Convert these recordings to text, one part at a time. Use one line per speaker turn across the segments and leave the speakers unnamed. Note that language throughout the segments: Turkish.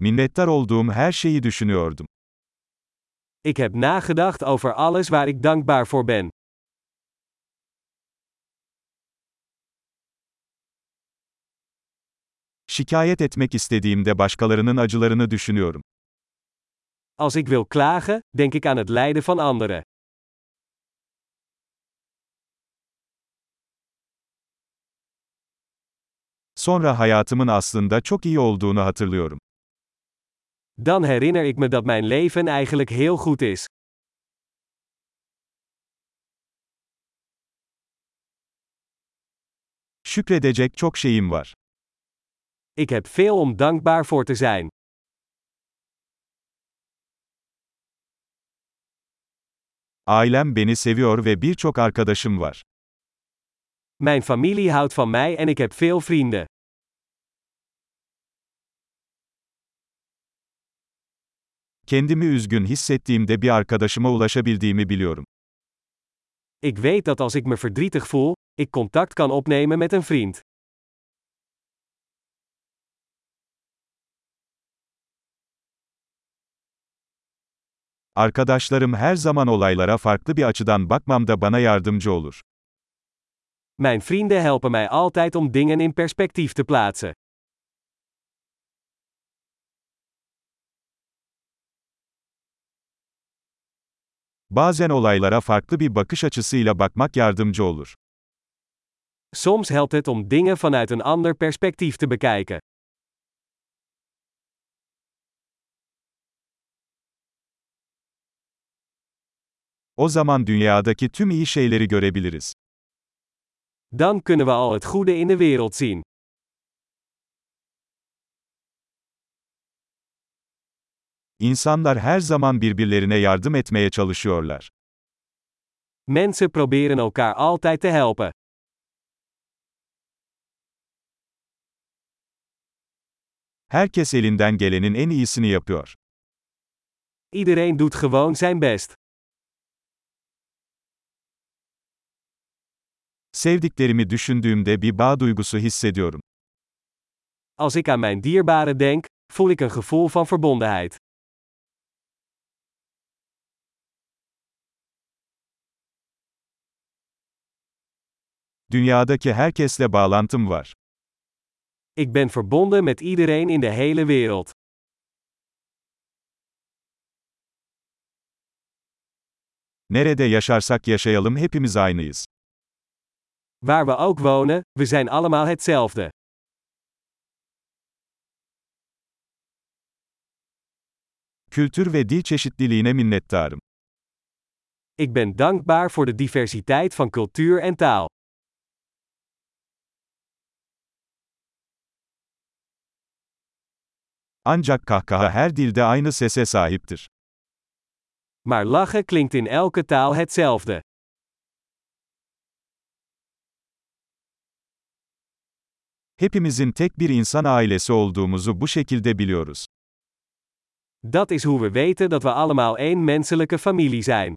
Minnettar olduğum her şeyi düşünüyordum.
Ik heb nagedacht over alles waar ik dankbaar voor ben.
Şikayet etmek istediğimde başkalarının acılarını düşünüyorum.
Als ik wil klagen, denk ik aan het lijden van anderen.
Sonra hayatımın aslında çok iyi olduğunu hatırlıyorum.
Dan herinner ik me dat mijn leven eigenlijk heel goed is.
Şükredecek çok şeyim var.
Ik heb veel om dankbaar voor te zijn.
Ailem beni seviyor ve birçok arkadaşım var.
Mijn familie houdt van mij en ik heb veel vrienden.
Kendimi üzgün hissettiğimde bir arkadaşıma ulaşabildiğimi biliyorum.
Ik weet dat als ik me verdrietig voel, ik contact kan opnemen met een vriend.
Arkadaşlarım her zaman olaylara farklı bir açıdan bakmamda bana yardımcı olur.
Mijn vrienden helpen mij altijd om dingen in perspectief te plaatsen.
Bazen olaylara farklı bir bakış açısıyla bakmak yardımcı olur.
Soms helpt het om dingen vanuit een ander perspectief te bekijken.
O zaman dünyadaki tüm iyi şeyleri görebiliriz.
Dan kunnen we al het goede in de wereld zien.
İnsanlar her zaman birbirlerine yardım etmeye çalışıyorlar.
Mensen proberen elkaar altijd te helpen.
Herkes elinden gelenin en iyisini yapıyor.
Iedereen doet gewoon zijn best.
Sevdiklerimi düşündüğümde bir bağ duygusu hissediyorum.
Als ik aan mijn dierbaren denk, voel ik een gevoel van verbondenheid.
Dünyadaki herkesle bağlantım var.
Ik ben verbonden met iedereen in de hele wereld.
Nerede yaşarsak yaşayalım hepimiz aynıyız.
Waar we ook wonen, we zijn allemaal hetzelfde.
Kültür ve dil çeşitliliğine minnettarım.
Ik ben dankbaar voor de diversiteit van cultuur en taal.
Ancak kahkaha her dilde aynı sese sahiptir.
Maar lachen klinkt in elke taal hetzelfde.
Hepimizin tek bir insan ailesi olduğumuzu bu şekilde biliyoruz.
Dat is hoe we weten dat we allemaal één menselijke familie zijn.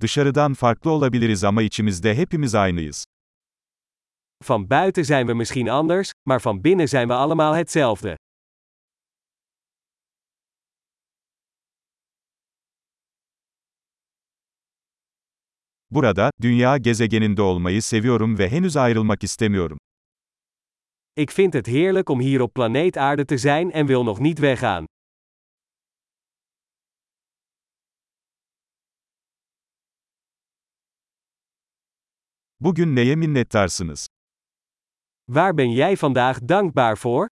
Dışarıdan farklı olabiliriz ama içimizde hepimiz aynıyız.
Van buiten zijn we misschien anders, maar van binnen zijn we allemaal hetzelfde.
Burada, dünya gezegeninde olmayı seviyorum ve henüz ayrılmak istemiyorum.
Ik vind het heerlijk om hier op planeet Aarde te zijn en wil nog niet weggaan.
Bugün neye minnettarsınız?
Waar ben jij vandaag dankbaar voor?